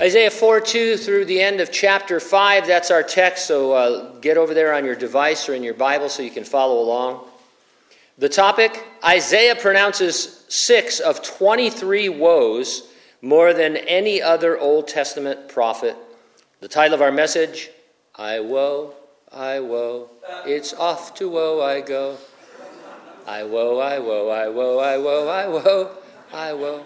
Isaiah 4 2 through the end of chapter 5, that's our text. So uh, get over there on your device or in your Bible so you can follow along. The topic Isaiah pronounces six of 23 woes, more than any other Old Testament prophet. The title of our message I woe, I woe, it's off to woe I go. I woe, I woe, I woe, I woe, I woe, I woe.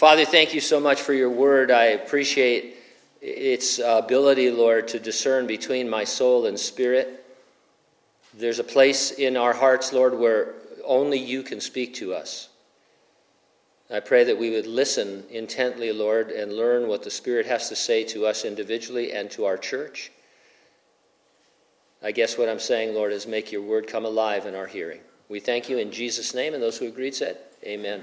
Father, thank you so much for your word. I appreciate its ability, Lord, to discern between my soul and spirit. There's a place in our hearts, Lord, where only you can speak to us. I pray that we would listen intently, Lord, and learn what the Spirit has to say to us individually and to our church. I guess what I'm saying, Lord, is make your word come alive in our hearing. We thank you in Jesus' name, and those who agreed said, Amen.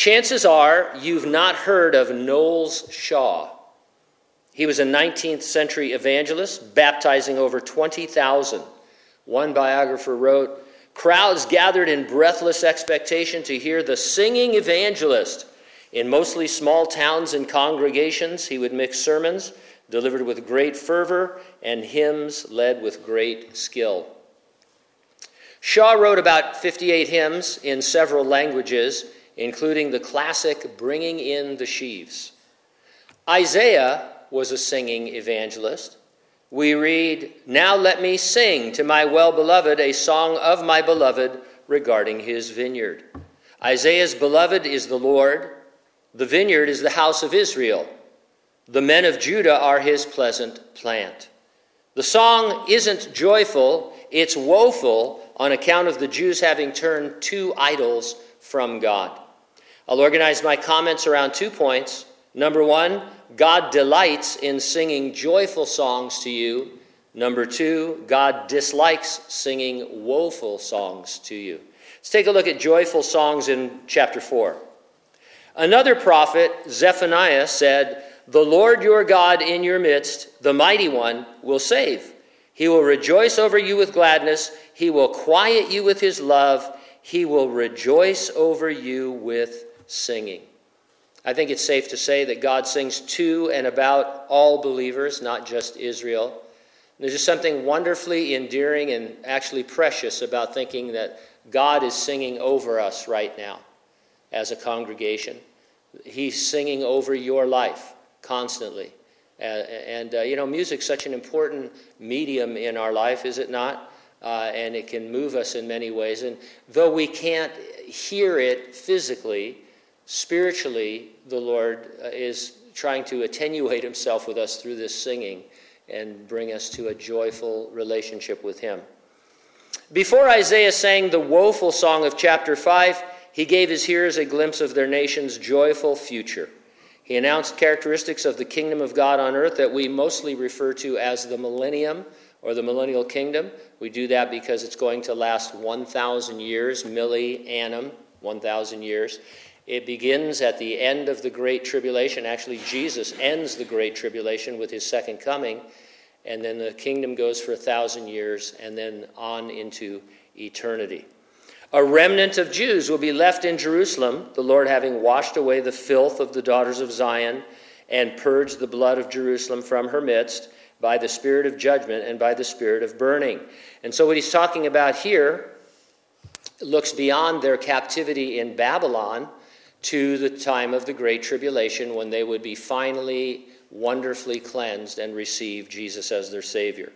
Chances are you've not heard of Knowles Shaw. He was a 19th century evangelist, baptizing over 20,000. One biographer wrote Crowds gathered in breathless expectation to hear the singing evangelist. In mostly small towns and congregations, he would mix sermons delivered with great fervor and hymns led with great skill. Shaw wrote about 58 hymns in several languages including the classic Bringing in the Sheaves. Isaiah was a singing evangelist. We read, Now let me sing to my well beloved a song of my beloved regarding his vineyard. Isaiah's beloved is the Lord, the vineyard is the house of Israel. The men of Judah are his pleasant plant. The song isn't joyful, it's woeful on account of the Jews having turned to idols from God. I'll organize my comments around two points. Number one, God delights in singing joyful songs to you. Number two, God dislikes singing woeful songs to you. Let's take a look at joyful songs in chapter 4. Another prophet, Zephaniah, said, The Lord your God in your midst, the mighty one, will save. He will rejoice over you with gladness. He will quiet you with his love. He will rejoice over you with singing. I think it's safe to say that God sings to and about all believers, not just Israel. There's just something wonderfully endearing and actually precious about thinking that God is singing over us right now as a congregation. He's singing over your life constantly. And, uh, you know, music's such an important medium in our life, is it not? Uh, and it can move us in many ways. And though we can't hear it physically, spiritually, the Lord uh, is trying to attenuate himself with us through this singing and bring us to a joyful relationship with him. Before Isaiah sang the woeful song of chapter 5, he gave his hearers a glimpse of their nation's joyful future. He announced characteristics of the kingdom of God on earth that we mostly refer to as the millennium or the millennial kingdom. We do that because it's going to last 1,000 years, milli annum, 1,000 years. It begins at the end of the Great Tribulation. Actually, Jesus ends the Great Tribulation with his second coming, and then the kingdom goes for a thousand years and then on into eternity. A remnant of Jews will be left in Jerusalem, the Lord having washed away the filth of the daughters of Zion and purged the blood of Jerusalem from her midst by the spirit of judgment and by the spirit of burning. And so, what he's talking about here looks beyond their captivity in Babylon to the time of the Great Tribulation when they would be finally wonderfully cleansed and receive Jesus as their Savior.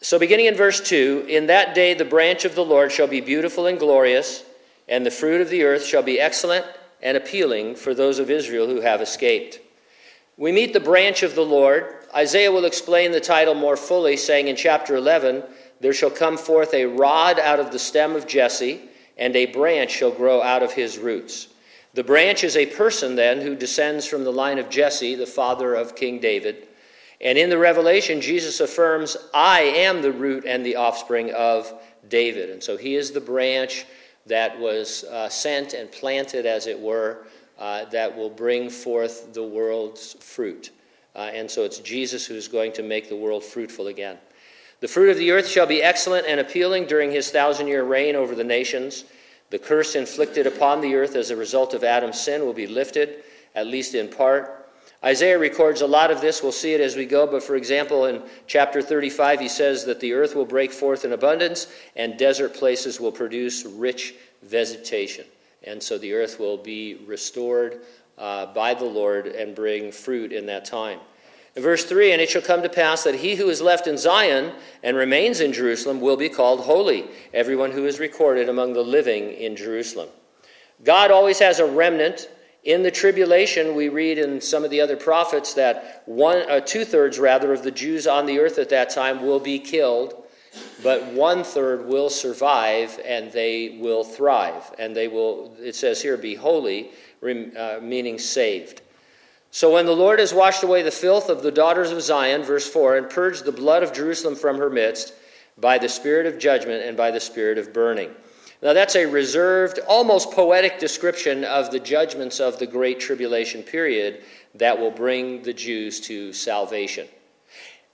So, beginning in verse 2 In that day the branch of the Lord shall be beautiful and glorious, and the fruit of the earth shall be excellent and appealing for those of Israel who have escaped. We meet the branch of the Lord. Isaiah will explain the title more fully, saying in chapter 11, There shall come forth a rod out of the stem of Jesse, and a branch shall grow out of his roots. The branch is a person, then, who descends from the line of Jesse, the father of King David. And in the Revelation, Jesus affirms, I am the root and the offspring of David. And so he is the branch that was uh, sent and planted, as it were, uh, that will bring forth the world's fruit. Uh, and so it's Jesus who's going to make the world fruitful again. The fruit of the earth shall be excellent and appealing during his thousand year reign over the nations. The curse inflicted upon the earth as a result of Adam's sin will be lifted, at least in part. Isaiah records a lot of this. We'll see it as we go. But for example, in chapter 35, he says that the earth will break forth in abundance and desert places will produce rich vegetation. And so the earth will be restored uh, by the Lord and bring fruit in that time. In verse 3, and it shall come to pass that he who is left in Zion and remains in Jerusalem will be called holy, everyone who is recorded among the living in Jerusalem. God always has a remnant. In the tribulation, we read in some of the other prophets that one, uh, two thirds rather of the Jews on the earth at that time will be killed, but one third will survive and they will thrive. And they will, it says here, be holy, uh, meaning saved. So when the Lord has washed away the filth of the daughters of Zion, verse 4, and purged the blood of Jerusalem from her midst by the spirit of judgment and by the spirit of burning. Now, that's a reserved, almost poetic description of the judgments of the Great Tribulation period that will bring the Jews to salvation.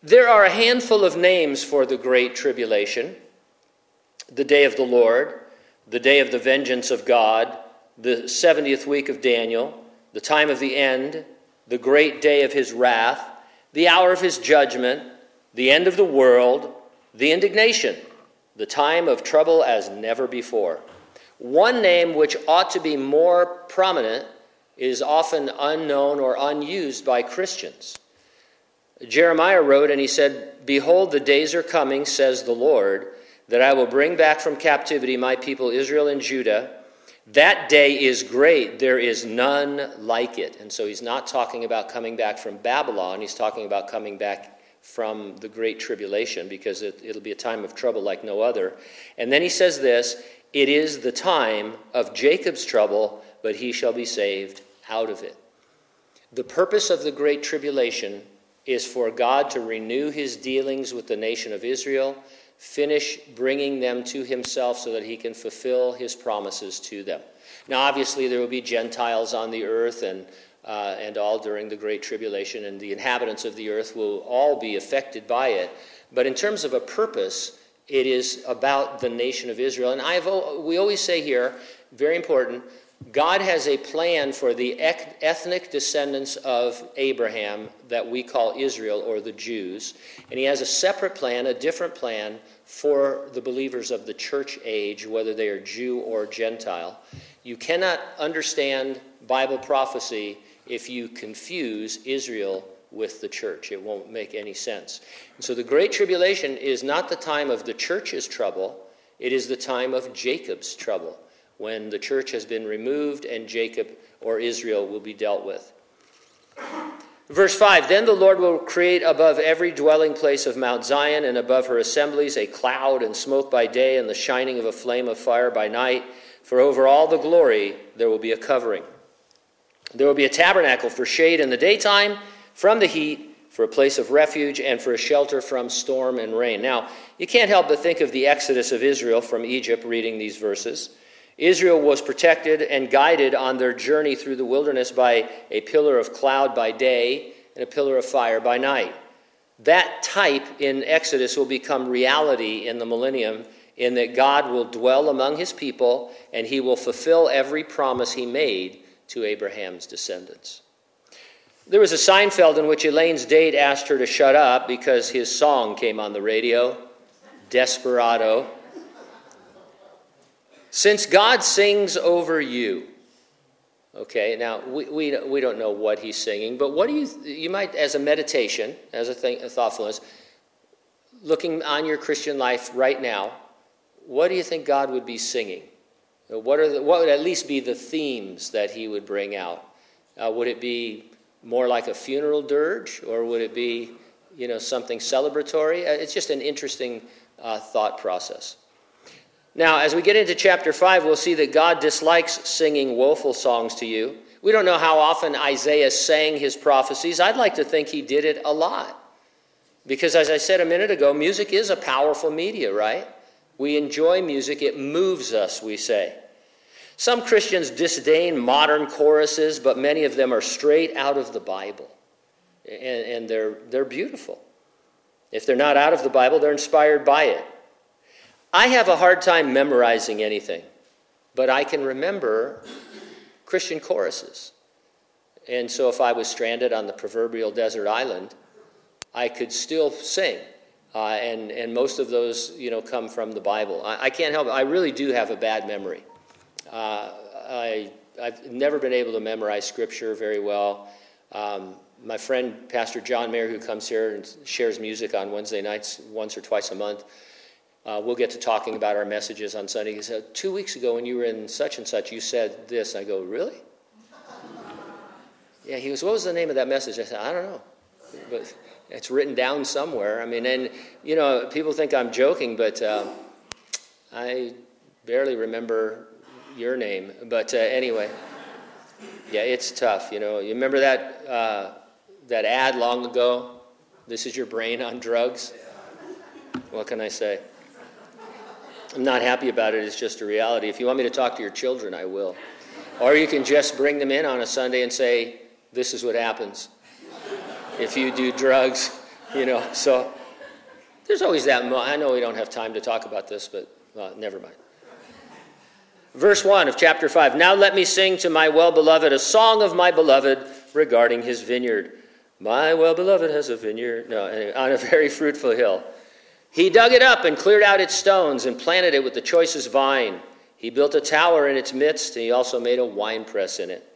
There are a handful of names for the Great Tribulation the day of the Lord, the day of the vengeance of God, the 70th week of Daniel, the time of the end, the great day of his wrath, the hour of his judgment, the end of the world, the indignation, the time of trouble as never before. One name which ought to be more prominent is often unknown or unused by Christians. Jeremiah wrote, and he said, Behold, the days are coming, says the Lord, that I will bring back from captivity my people Israel and Judah that day is great. There is none like it. And so he's not talking about coming back from Babylon. He's talking about coming back from the great tribulation because it, will be a time of trouble like no other. And then he says this It is the time of Jacob's trouble, but he shall be saved out of it. The purpose of the great tribulation is for God to renew his dealings with the nation of Israel finish bringing them to himself so that he can fulfill his promises to them. Now, obviously, there will be Gentiles on the earth and, uh, and all during the Great Tribulation, and the inhabitants of the earth will all be affected by it. But in terms of a purpose, it is about the nation of Israel. And I've, we always say here, very important, God has a plan for the ethnic descendants of Abraham that we call Israel or the Jews. And he has a separate plan, a different plan for the believers of the church age, whether they are Jew or Gentile. You cannot understand Bible prophecy if you confuse Israel with the church. It won't make any sense. And so the Great Tribulation is not the time of the church's trouble, it is the time of Jacob's trouble when the church has been removed and Jacob or Israel will be dealt with. Verse 5 Then the Lord will create above every dwelling place of Mount Zion and above her assemblies a cloud and smoke by day and the shining of a flame of fire by night. For over all the glory there will be a covering. There will be a tabernacle for shade in the daytime from the heat, for a place of refuge, and for a shelter from storm and rain. Now, you can't help but think of the exodus of Israel from Egypt reading these verses. Israel was protected and guided on their journey through the wilderness by a pillar of cloud by day and a pillar of fire by night. That type in Exodus will become reality in the millennium, in that God will dwell among his people and he will fulfill every promise he made to Abraham's descendants. There was a Seinfeld in which Elaine's date asked her to shut up because his song came on the radio, Desperado. Since God sings over you, okay, now we, we, we don't know what he's singing, but what do you, you might, as a meditation, as a, thing, a thoughtfulness, looking on your Christian life right now, what do you think God would be singing? What, are the, what would at least be the themes that he would bring out? Uh, would it be more like a funeral dirge, or would it be, you know, something celebratory? Uh, it's just an interesting uh, thought process. Now, as we get into chapter 5, we'll see that God dislikes singing woeful songs to you. We don't know how often Isaiah sang his prophecies. I'd like to think he did it a lot. Because, as I said a minute ago, music is a powerful media, right? We enjoy music, it moves us, we say. Some Christians disdain modern choruses, but many of them are straight out of the Bible. And, and they're, they're beautiful. If they're not out of the Bible, they're inspired by it. I have a hard time memorizing anything, but I can remember Christian choruses. And so if I was stranded on the proverbial desert island, I could still sing. Uh, and, and most of those, you know, come from the Bible. I, I can't help it. I really do have a bad memory. Uh, I, I've never been able to memorize Scripture very well. Um, my friend, Pastor John Mayer, who comes here and shares music on Wednesday nights once or twice a month, uh, we'll get to talking about our messages on Sunday. He said, Two weeks ago, when you were in such and such, you said this. I go, Really? yeah, he goes, What was the name of that message? I said, I don't know. But it's written down somewhere. I mean, and, you know, people think I'm joking, but uh, I barely remember your name. But uh, anyway, yeah, it's tough. You know, you remember that, uh, that ad long ago? This is your brain on drugs? What can I say? I'm not happy about it. It's just a reality. If you want me to talk to your children, I will. Or you can just bring them in on a Sunday and say, This is what happens if you do drugs, you know. So there's always that. Mo- I know we don't have time to talk about this, but uh, never mind. Verse 1 of chapter 5 Now let me sing to my well beloved a song of my beloved regarding his vineyard. My well beloved has a vineyard no, on a very fruitful hill. He dug it up and cleared out its stones and planted it with the choicest vine. He built a tower in its midst, and he also made a winepress in it.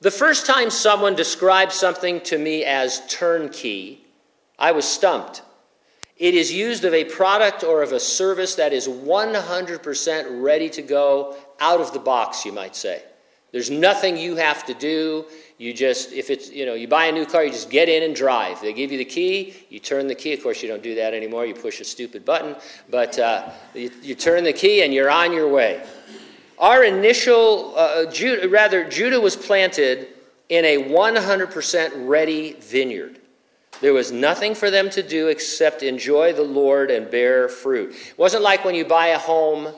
The first time someone described something to me as turnkey, I was stumped. It is used of a product or of a service that is 100% ready to go out of the box, you might say. There's nothing you have to do. You just, if it's, you know, you buy a new car, you just get in and drive. They give you the key, you turn the key. Of course, you don't do that anymore. You push a stupid button, but uh, you, you, turn the key and you're on your way. Our initial, uh, Judah, rather, Judah was planted in a 100% ready vineyard. There was nothing for them to do except enjoy the Lord and bear fruit. It wasn't like when you buy a home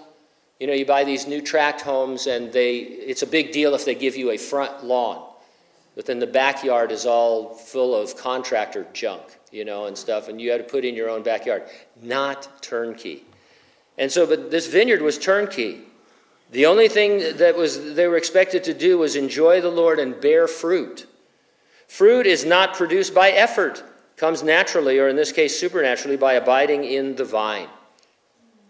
you know, you buy these new tract homes, and they, it's a big deal if they give you a front lawn. But then the backyard is all full of contractor junk, you know, and stuff, and you had to put in your own backyard. Not turnkey. And so, but this vineyard was turnkey. The only thing that was they were expected to do was enjoy the Lord and bear fruit. Fruit is not produced by effort, comes naturally, or in this case, supernaturally, by abiding in the vine.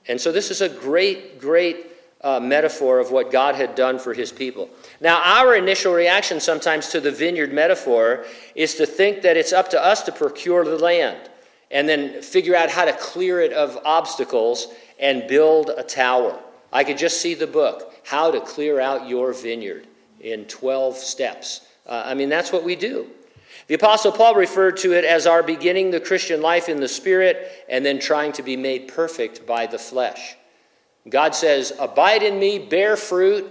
And so this is a great, great uh, metaphor of what God had done for his people. Now, our initial reaction sometimes to the vineyard metaphor is to think that it's up to us to procure the land and then figure out how to clear it of obstacles and build a tower. I could just see the book, How to Clear Out Your Vineyard, in 12 steps. Uh, I mean, that's what we do. The Apostle Paul referred to it as our beginning the Christian life in the Spirit and then trying to be made perfect by the flesh. God says, Abide in me, bear fruit.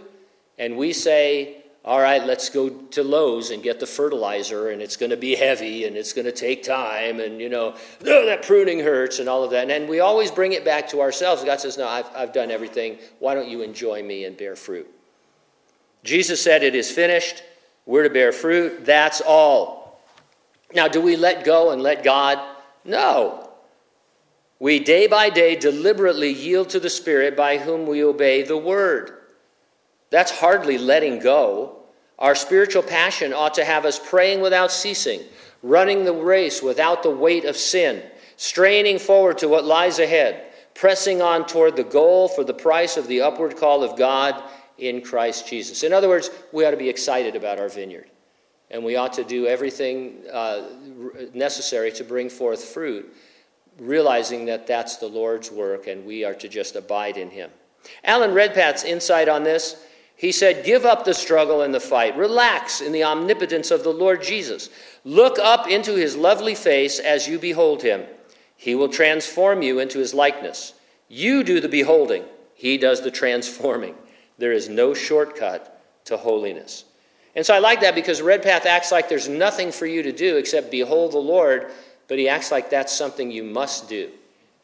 And we say, All right, let's go to Lowe's and get the fertilizer, and it's going to be heavy and it's going to take time, and you know, oh, that pruning hurts and all of that. And we always bring it back to ourselves. God says, No, I've, I've done everything. Why don't you enjoy me and bear fruit? Jesus said, It is finished. We're to bear fruit. That's all. Now, do we let go and let God? No. We day by day deliberately yield to the Spirit by whom we obey the Word. That's hardly letting go. Our spiritual passion ought to have us praying without ceasing, running the race without the weight of sin, straining forward to what lies ahead, pressing on toward the goal for the price of the upward call of God in Christ Jesus. In other words, we ought to be excited about our vineyard and we ought to do everything uh, necessary to bring forth fruit, realizing that that's the Lord's work and we are to just abide in Him. Alan Redpath's insight on this he said, Give up the struggle and the fight. Relax in the omnipotence of the Lord Jesus. Look up into his lovely face as you behold him. He will transform you into his likeness. You do the beholding, he does the transforming. There is no shortcut to holiness. And so I like that because Redpath acts like there's nothing for you to do except behold the Lord, but he acts like that's something you must do.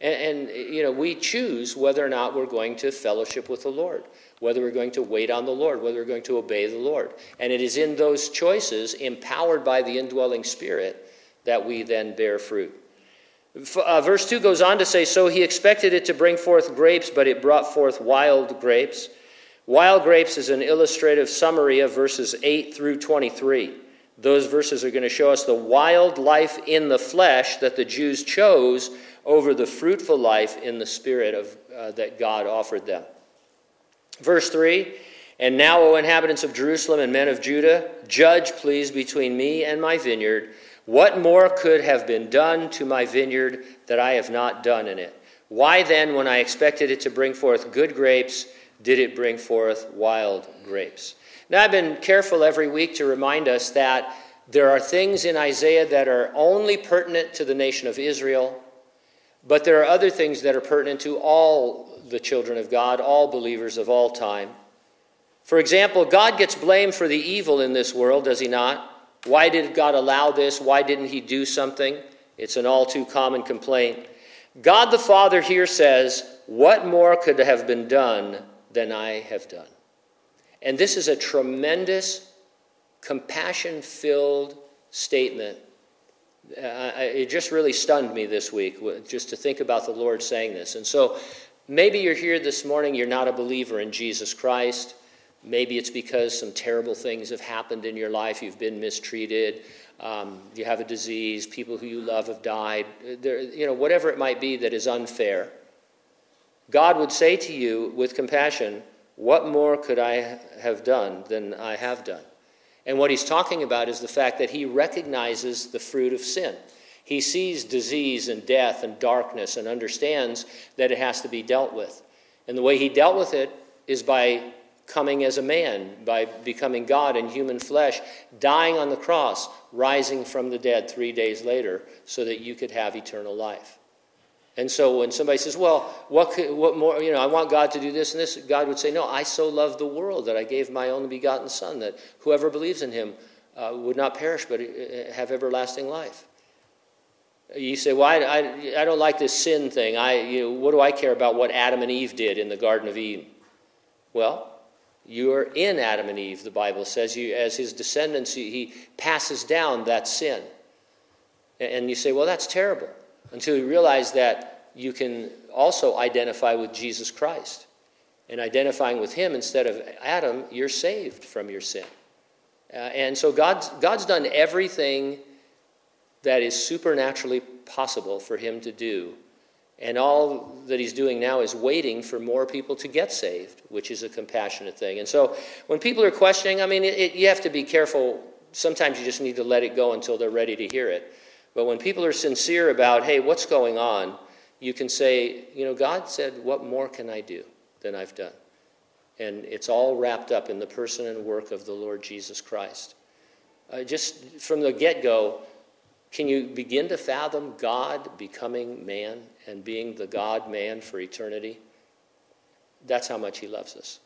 And, and, you know, we choose whether or not we're going to fellowship with the Lord, whether we're going to wait on the Lord, whether we're going to obey the Lord. And it is in those choices, empowered by the indwelling Spirit, that we then bear fruit. Uh, verse 2 goes on to say, So he expected it to bring forth grapes, but it brought forth wild grapes. Wild grapes is an illustrative summary of verses 8 through 23. Those verses are going to show us the wild life in the flesh that the Jews chose over the fruitful life in the spirit of, uh, that God offered them. Verse 3 And now, O inhabitants of Jerusalem and men of Judah, judge, please, between me and my vineyard. What more could have been done to my vineyard that I have not done in it? Why then, when I expected it to bring forth good grapes, did it bring forth wild grapes. Now, I've been careful every week to remind us that there are things in Isaiah that are only pertinent to the nation of Israel, but there are other things that are pertinent to all the children of God, all believers of all time. For example, God gets blamed for the evil in this world, does he not? Why did God allow this? Why didn't he do something? It's an all too common complaint. God the Father here says, What more could have been done than I have done. And this is a tremendous, compassion filled statement. Uh, it just really stunned me this week just to think about the Lord saying this. And so maybe you're here this morning, you're not a believer in Jesus Christ. Maybe it's because some terrible things have happened in your life, you've been mistreated. Um, you have a disease, people who you love have died, there, you know, whatever it might be that is unfair. God would say to you with compassion, What more could I have done than I have done? And what he's talking about is the fact that he recognizes the fruit of sin. He sees disease and death and darkness and understands that it has to be dealt with. And the way he dealt with it is by coming as a man, by becoming God in human flesh, dying on the cross, rising from the dead three days later, so that you could have eternal life. And so when somebody says, well, what, could, what more, you know, I want God to do this and this, God would say, no, I so love the world that I gave my only begotten Son, that whoever believes in him uh, would not perish but uh, have everlasting life. You say, well, I, I, I don't like this sin thing. I, you know, what do I care about what Adam and Eve did in the Garden of Eden? Well, you are in Adam and Eve, the Bible says. You, as his descendants, he passes down that sin. And you say, well, that's terrible until you realize that you can also identify with Jesus Christ. And identifying with him instead of Adam, you're saved from your sin. Uh, and so God's, God's done everything that is supernaturally possible for him to do. And all that he's doing now is waiting for more people to get saved, which is a compassionate thing. And so when people are questioning, I mean, it, it, you have to be careful. Sometimes you just need to let it go until they're ready to hear it. But when people are sincere about, hey, what's going on, you can say, you know, God said, what more can I do than I've done? And it's all wrapped up in the person and work of the Lord Jesus Christ. Uh, just from the get go, can you begin to fathom God becoming man and being the God man for eternity? That's how much He loves us.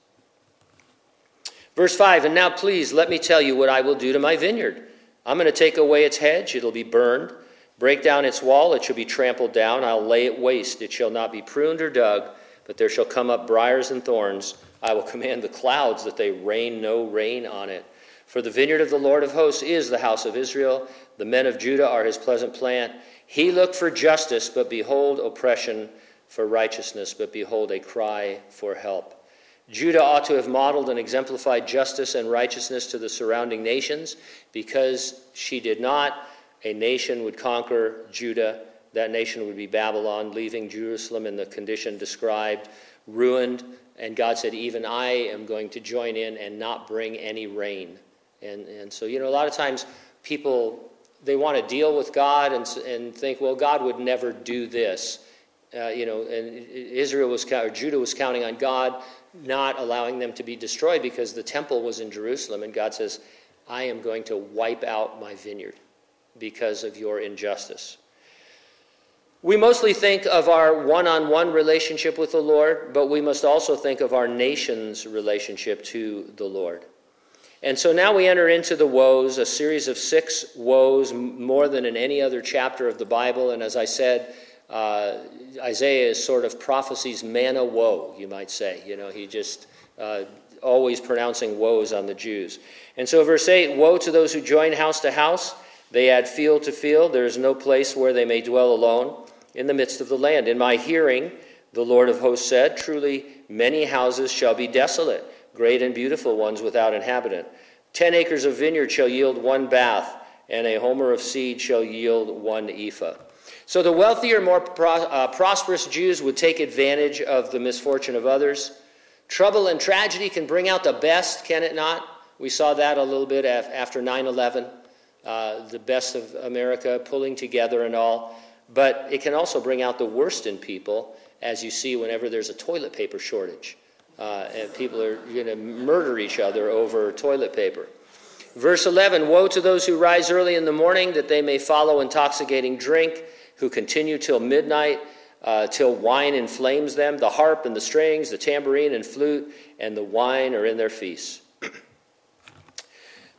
Verse 5 And now, please, let me tell you what I will do to my vineyard. I'm going to take away its hedge, it'll be burned. Break down its wall, it shall be trampled down. I'll lay it waste. It shall not be pruned or dug, but there shall come up briers and thorns. I will command the clouds that they rain no rain on it. For the vineyard of the Lord of hosts is the house of Israel. The men of Judah are his pleasant plant. He looked for justice, but behold oppression, for righteousness, but behold a cry for help. Judah ought to have modeled and exemplified justice and righteousness to the surrounding nations. Because she did not, a nation would conquer Judah. That nation would be Babylon, leaving Jerusalem in the condition described, ruined. And God said, Even I am going to join in and not bring any rain. And, and so, you know, a lot of times people, they want to deal with God and, and think, well, God would never do this. Uh, you know, and Israel was, or Judah was counting on God not allowing them to be destroyed because the temple was in Jerusalem, and God says, I am going to wipe out my vineyard because of your injustice. We mostly think of our one on one relationship with the Lord, but we must also think of our nation's relationship to the Lord. And so now we enter into the woes, a series of six woes, more than in any other chapter of the Bible. And as I said, uh, Isaiah is sort of prophecy's manna woe, you might say. You know, he just uh, always pronouncing woes on the Jews. And so, verse 8 Woe to those who join house to house, they add field to field. There is no place where they may dwell alone in the midst of the land. In my hearing, the Lord of hosts said, Truly, many houses shall be desolate, great and beautiful ones without inhabitant. Ten acres of vineyard shall yield one bath, and a homer of seed shall yield one ephah. So the wealthier, more pro- uh, prosperous Jews would take advantage of the misfortune of others. Trouble and tragedy can bring out the best, can it not? We saw that a little bit after 9 11, uh, the best of America pulling together and all. But it can also bring out the worst in people, as you see whenever there's a toilet paper shortage. Uh, and people are going to murder each other over toilet paper. Verse 11 Woe to those who rise early in the morning that they may follow intoxicating drink, who continue till midnight, uh, till wine inflames them. The harp and the strings, the tambourine and flute, and the wine are in their feasts.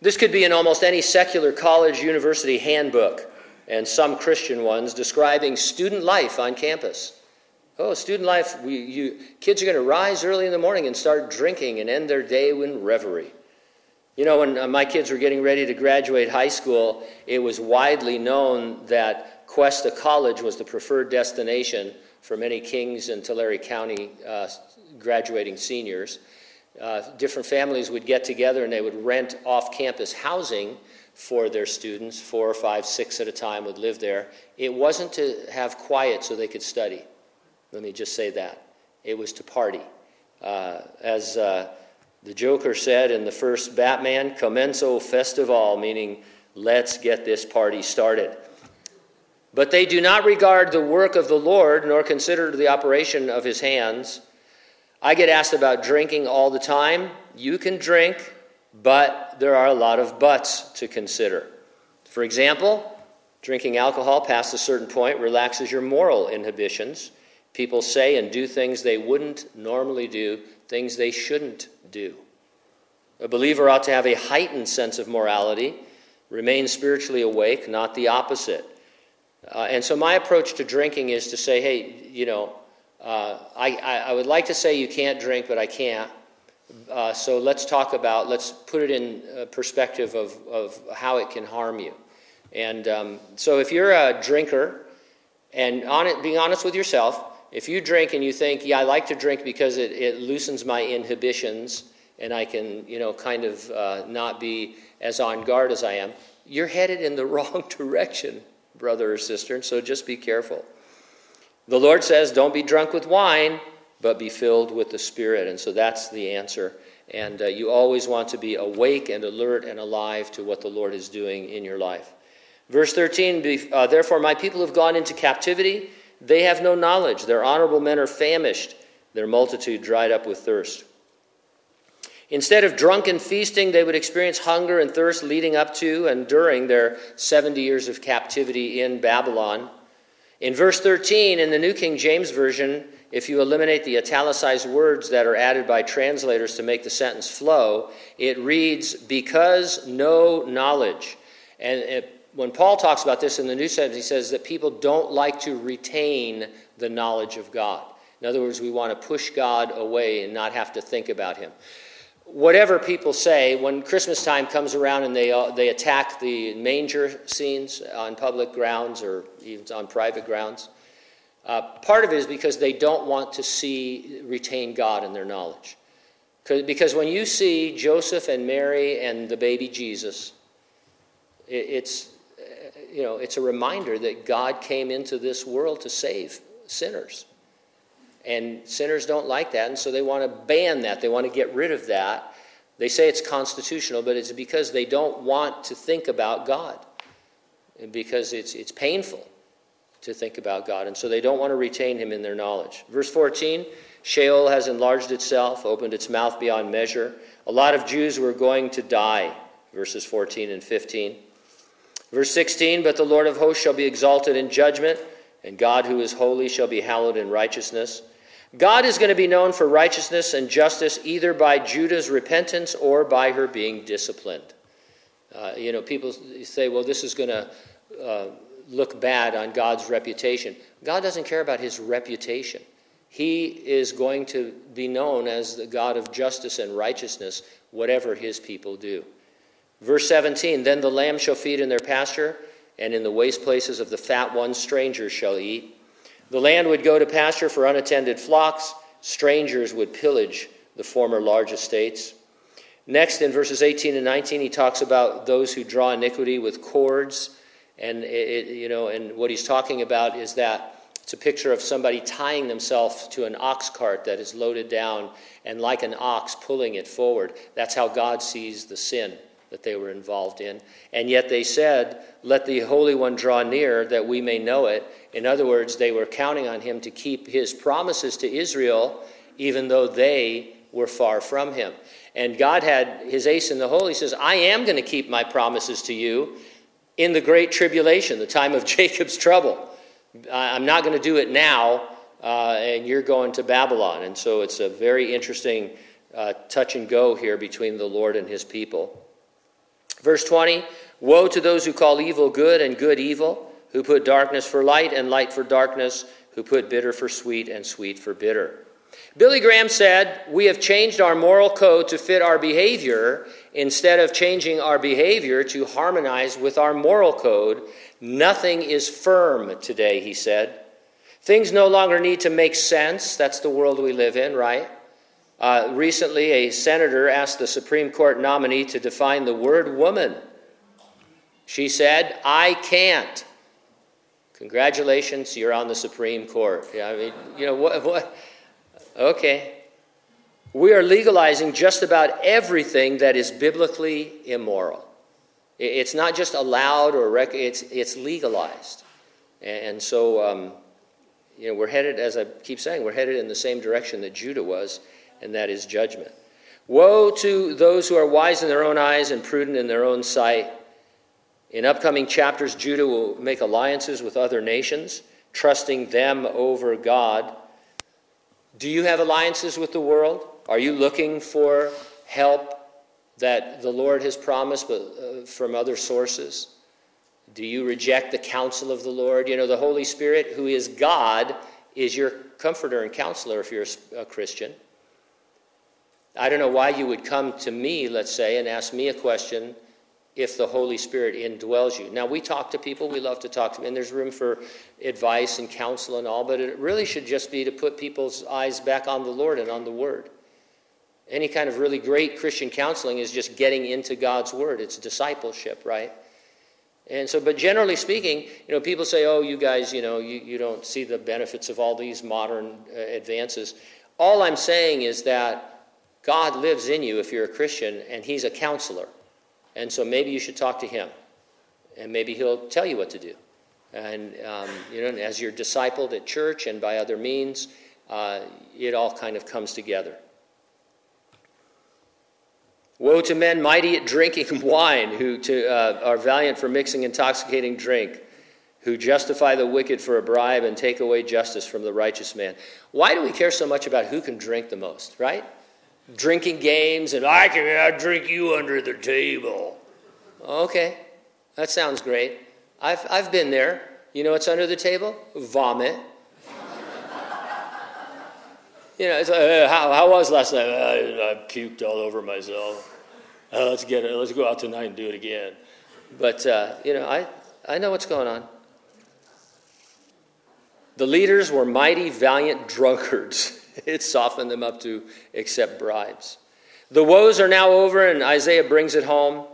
this could be in almost any secular college, university handbook, and some Christian ones describing student life on campus. Oh, student life, we, you, kids are going to rise early in the morning and start drinking and end their day in reverie. You know, when uh, my kids were getting ready to graduate high school, it was widely known that Cuesta College was the preferred destination for many Kings and Tulare County uh, graduating seniors. Uh, different families would get together and they would rent off campus housing for their students. four or five, six at a time would live there. It wasn't to have quiet so they could study. Let me just say that. It was to party. Uh, as uh, the Joker said in the first Batman, commence au festival, meaning let's get this party started. But they do not regard the work of the Lord, nor consider the operation of his hands. I get asked about drinking all the time. You can drink, but there are a lot of buts to consider. For example, drinking alcohol past a certain point relaxes your moral inhibitions. People say and do things they wouldn't normally do, things they shouldn't do. A believer ought to have a heightened sense of morality, remain spiritually awake, not the opposite. Uh, and so, my approach to drinking is to say, hey, you know, uh, I, I, would like to say you can't drink, but I can't. Uh, so, let's talk about, let's put it in perspective of, of how it can harm you. And um, so, if you're a drinker, and on it, being honest with yourself, if you drink and you think, yeah, I like to drink because it, it loosens my inhibitions and I can, you know, kind of uh, not be as on guard as I am, you're headed in the wrong direction, brother or sister, so just be careful. The Lord says, don't be drunk with wine, but be filled with the Spirit. And so that's the answer. And uh, you always want to be awake and alert and alive to what the Lord is doing in your life. Verse 13 uh, Therefore, my people have gone into captivity they have no knowledge. Their honorable men are famished, their multitude dried up with thirst. Instead of drunken feasting, they would experience hunger and thirst leading up to and during their 70 years of captivity in Babylon. In verse 13, in the New King James Version, if you eliminate the italicized words that are added by translators to make the sentence flow, it reads, Because no knowledge. And it, when Paul talks about this in the New Testament, he says that people don't like to retain the knowledge of God. In other words, we want to push God away and not have to think about him. Whatever people say, when Christmas time comes around and they, uh, they attack the manger scenes on public grounds or even on private grounds, uh, part of it is because they don't want to see, retain God in their knowledge. Because when you see Joseph and Mary and the baby Jesus, it's, you know, it's a reminder that God came into this world to save sinners. And sinners don't like that, and so they want to ban that. They want to get rid of that. They say it's constitutional, but it's because they don't want to think about God. And because it's, it's painful to think about God. And so they don't want to retain him in their knowledge. Verse 14 Sheol has enlarged itself, opened its mouth beyond measure. A lot of Jews were going to die, verses 14 and 15. Verse 16 But the Lord of hosts shall be exalted in judgment, and God who is holy shall be hallowed in righteousness. God is going to be known for righteousness and justice either by Judah's repentance or by her being disciplined. Uh, you know, people say, well, this is going to uh, look bad on God's reputation. God doesn't care about his reputation. He is going to be known as the God of justice and righteousness, whatever his people do. Verse 17 Then the lamb shall feed in their pasture, and in the waste places of the fat ones strangers shall eat. The land would go to pasture for unattended flocks, strangers would pillage the former large estates. Next, in verses 18 and 19, he talks about those who draw iniquity with cords. And, it, you know, and what he's talking about is that it's a picture of somebody tying themselves to an ox cart that is loaded down and like an ox pulling it forward. That's how God sees the sin that they were involved in. And yet they said, Let the Holy One draw near that we may know it. In other words, they were counting on him to keep his promises to Israel, even though they were far from him. And God had his ace in the hole. He says, I am going to keep my promises to you in the great tribulation, the time of Jacob's trouble. I'm not going to do it now, uh, and you're going to Babylon. And so it's a very interesting uh, touch and go here between the Lord and his people. Verse 20 Woe to those who call evil good and good evil, who put darkness for light and light for darkness, who put bitter for sweet and sweet for bitter. Billy Graham said, We have changed our moral code to fit our behavior instead of changing our behavior to harmonize with our moral code. Nothing is firm today, he said. Things no longer need to make sense. That's the world we live in, right? Uh, recently, a senator asked the Supreme Court nominee to define the word woman. She said, I can't. Congratulations, you're on the Supreme Court. Yeah, I mean, you know, what, what Okay. We are legalizing just about everything that is biblically immoral. It's not just allowed or rec- it's, it's legalized. And so, um, you know, we're headed, as I keep saying, we're headed in the same direction that Judah was, and that is judgment. Woe to those who are wise in their own eyes and prudent in their own sight. In upcoming chapters, Judah will make alliances with other nations, trusting them over God. Do you have alliances with the world? Are you looking for help that the Lord has promised but uh, from other sources? Do you reject the counsel of the Lord? You know, the Holy Spirit, who is God, is your comforter and counselor if you're a Christian. I don't know why you would come to me, let's say, and ask me a question if the Holy Spirit indwells you. Now, we talk to people, we love to talk to them, and there's room for advice and counsel and all, but it really should just be to put people's eyes back on the Lord and on the Word. Any kind of really great Christian counseling is just getting into God's Word, it's discipleship, right? And so, but generally speaking, you know, people say, oh, you guys, you know, you, you don't see the benefits of all these modern uh, advances. All I'm saying is that God lives in you if you're a Christian, and He's a counselor. And so maybe you should talk to him, and maybe he'll tell you what to do. And um, you know, as you're discipled at church and by other means, uh, it all kind of comes together. Woe to men mighty at drinking wine, who to, uh, are valiant for mixing intoxicating drink, who justify the wicked for a bribe and take away justice from the righteous man. Why do we care so much about who can drink the most, right? Drinking games, and I can I drink you under the table. Okay, that sounds great. I've, I've been there. You know what's under the table? Vomit. you know, it's like, uh, how, how was last night? I, I puked all over myself. Uh, let's get it. Let's go out tonight and do it again. But uh, you know, I I know what's going on. The leaders were mighty, valiant drunkards. it softened them up to accept bribes. The woes are now over, and Isaiah brings it home.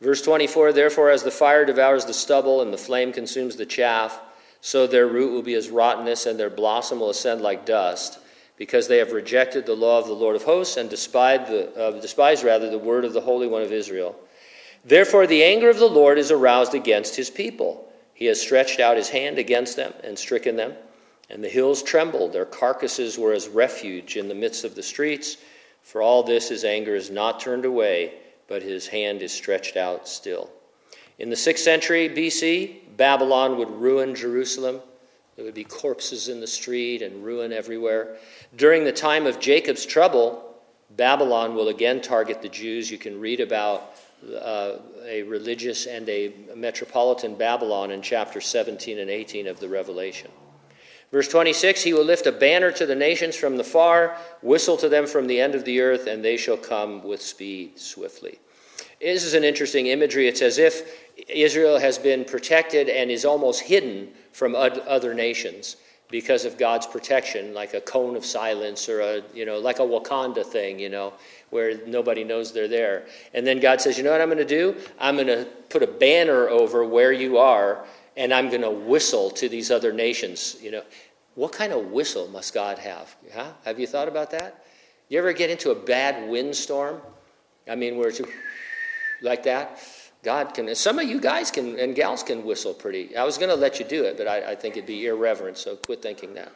Verse 24 Therefore, as the fire devours the stubble and the flame consumes the chaff, so their root will be as rottenness, and their blossom will ascend like dust, because they have rejected the law of the Lord of hosts and despised, the, uh, despised rather the word of the Holy One of Israel. Therefore, the anger of the Lord is aroused against his people. He has stretched out his hand against them and stricken them. And the hills trembled, their carcasses were as refuge in the midst of the streets. For all this, his anger is not turned away, but his hand is stretched out still. In the 6th century BC, Babylon would ruin Jerusalem. There would be corpses in the street and ruin everywhere. During the time of Jacob's trouble, Babylon will again target the Jews. You can read about uh, a religious and a metropolitan Babylon in chapter 17 and 18 of the Revelation. Verse 26 He will lift a banner to the nations from the far, whistle to them from the end of the earth, and they shall come with speed swiftly. This is an interesting imagery. It's as if Israel has been protected and is almost hidden from other nations. because of God's protection, like a cone of silence or a, you know, like a Wakanda thing, you know, where nobody knows they're there. And then God says, you know what I'm going to do? I'm going to put a banner over where you are, and I'm going to whistle to these other nations. You know, what kind of whistle must God have? Huh? Have you thought about that? You ever get into a bad windstorm? I mean, where it's like that? God can, some of you guys can and gals can whistle pretty. I was going to let you do it, but I, I think it'd be irreverent, so quit thinking that.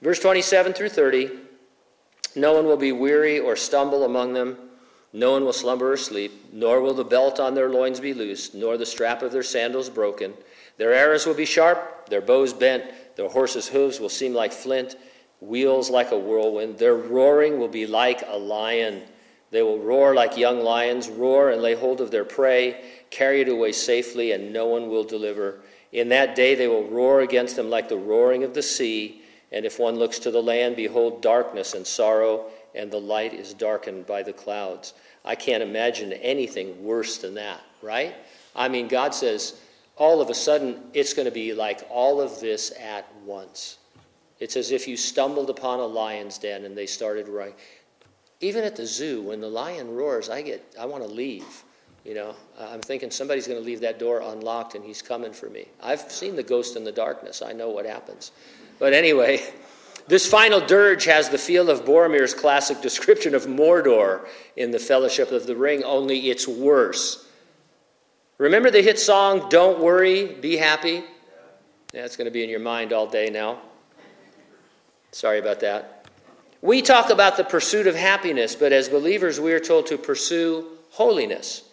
Verse 27 through 30 No one will be weary or stumble among them. No one will slumber or sleep, nor will the belt on their loins be loosed, nor the strap of their sandals broken. Their arrows will be sharp, their bows bent, their horses' hooves will seem like flint, wheels like a whirlwind. Their roaring will be like a lion. They will roar like young lions, roar and lay hold of their prey, carry it away safely, and no one will deliver. In that day they will roar against them like the roaring of the sea. And if one looks to the land, behold, darkness and sorrow, and the light is darkened by the clouds. I can't imagine anything worse than that, right? I mean, God says, all of a sudden, it's going to be like all of this at once. It's as if you stumbled upon a lion's den and they started roaring. Even at the zoo, when the lion roars, I get, I want to leave. You know, I'm thinking somebody's going to leave that door unlocked and he's coming for me. I've seen the ghost in the darkness. I know what happens. But anyway, this final dirge has the feel of Boromir's classic description of Mordor in the Fellowship of the Ring, only it's worse. Remember the hit song, Don't Worry, Be Happy? Yeah, it's going to be in your mind all day now. Sorry about that. We talk about the pursuit of happiness, but as believers, we are told to pursue holiness,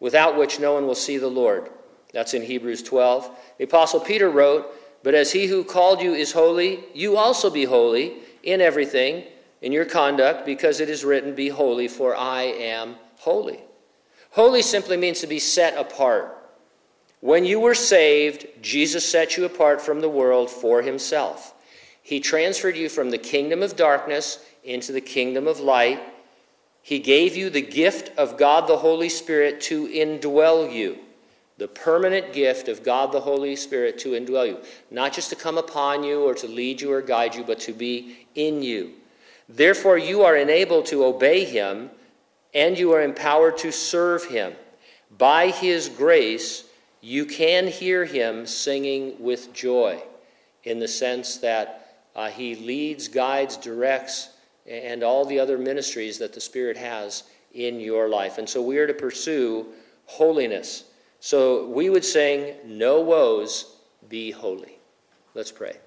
without which no one will see the Lord. That's in Hebrews 12. The Apostle Peter wrote, But as he who called you is holy, you also be holy in everything, in your conduct, because it is written, Be holy, for I am holy. Holy simply means to be set apart. When you were saved, Jesus set you apart from the world for himself. He transferred you from the kingdom of darkness into the kingdom of light. He gave you the gift of God the Holy Spirit to indwell you. The permanent gift of God the Holy Spirit to indwell you. Not just to come upon you or to lead you or guide you, but to be in you. Therefore, you are enabled to obey Him and you are empowered to serve Him. By His grace, you can hear Him singing with joy in the sense that uh, he leads, guides, directs, and all the other ministries that the Spirit has in your life. And so we are to pursue holiness. So we would sing, No woes, be holy. Let's pray.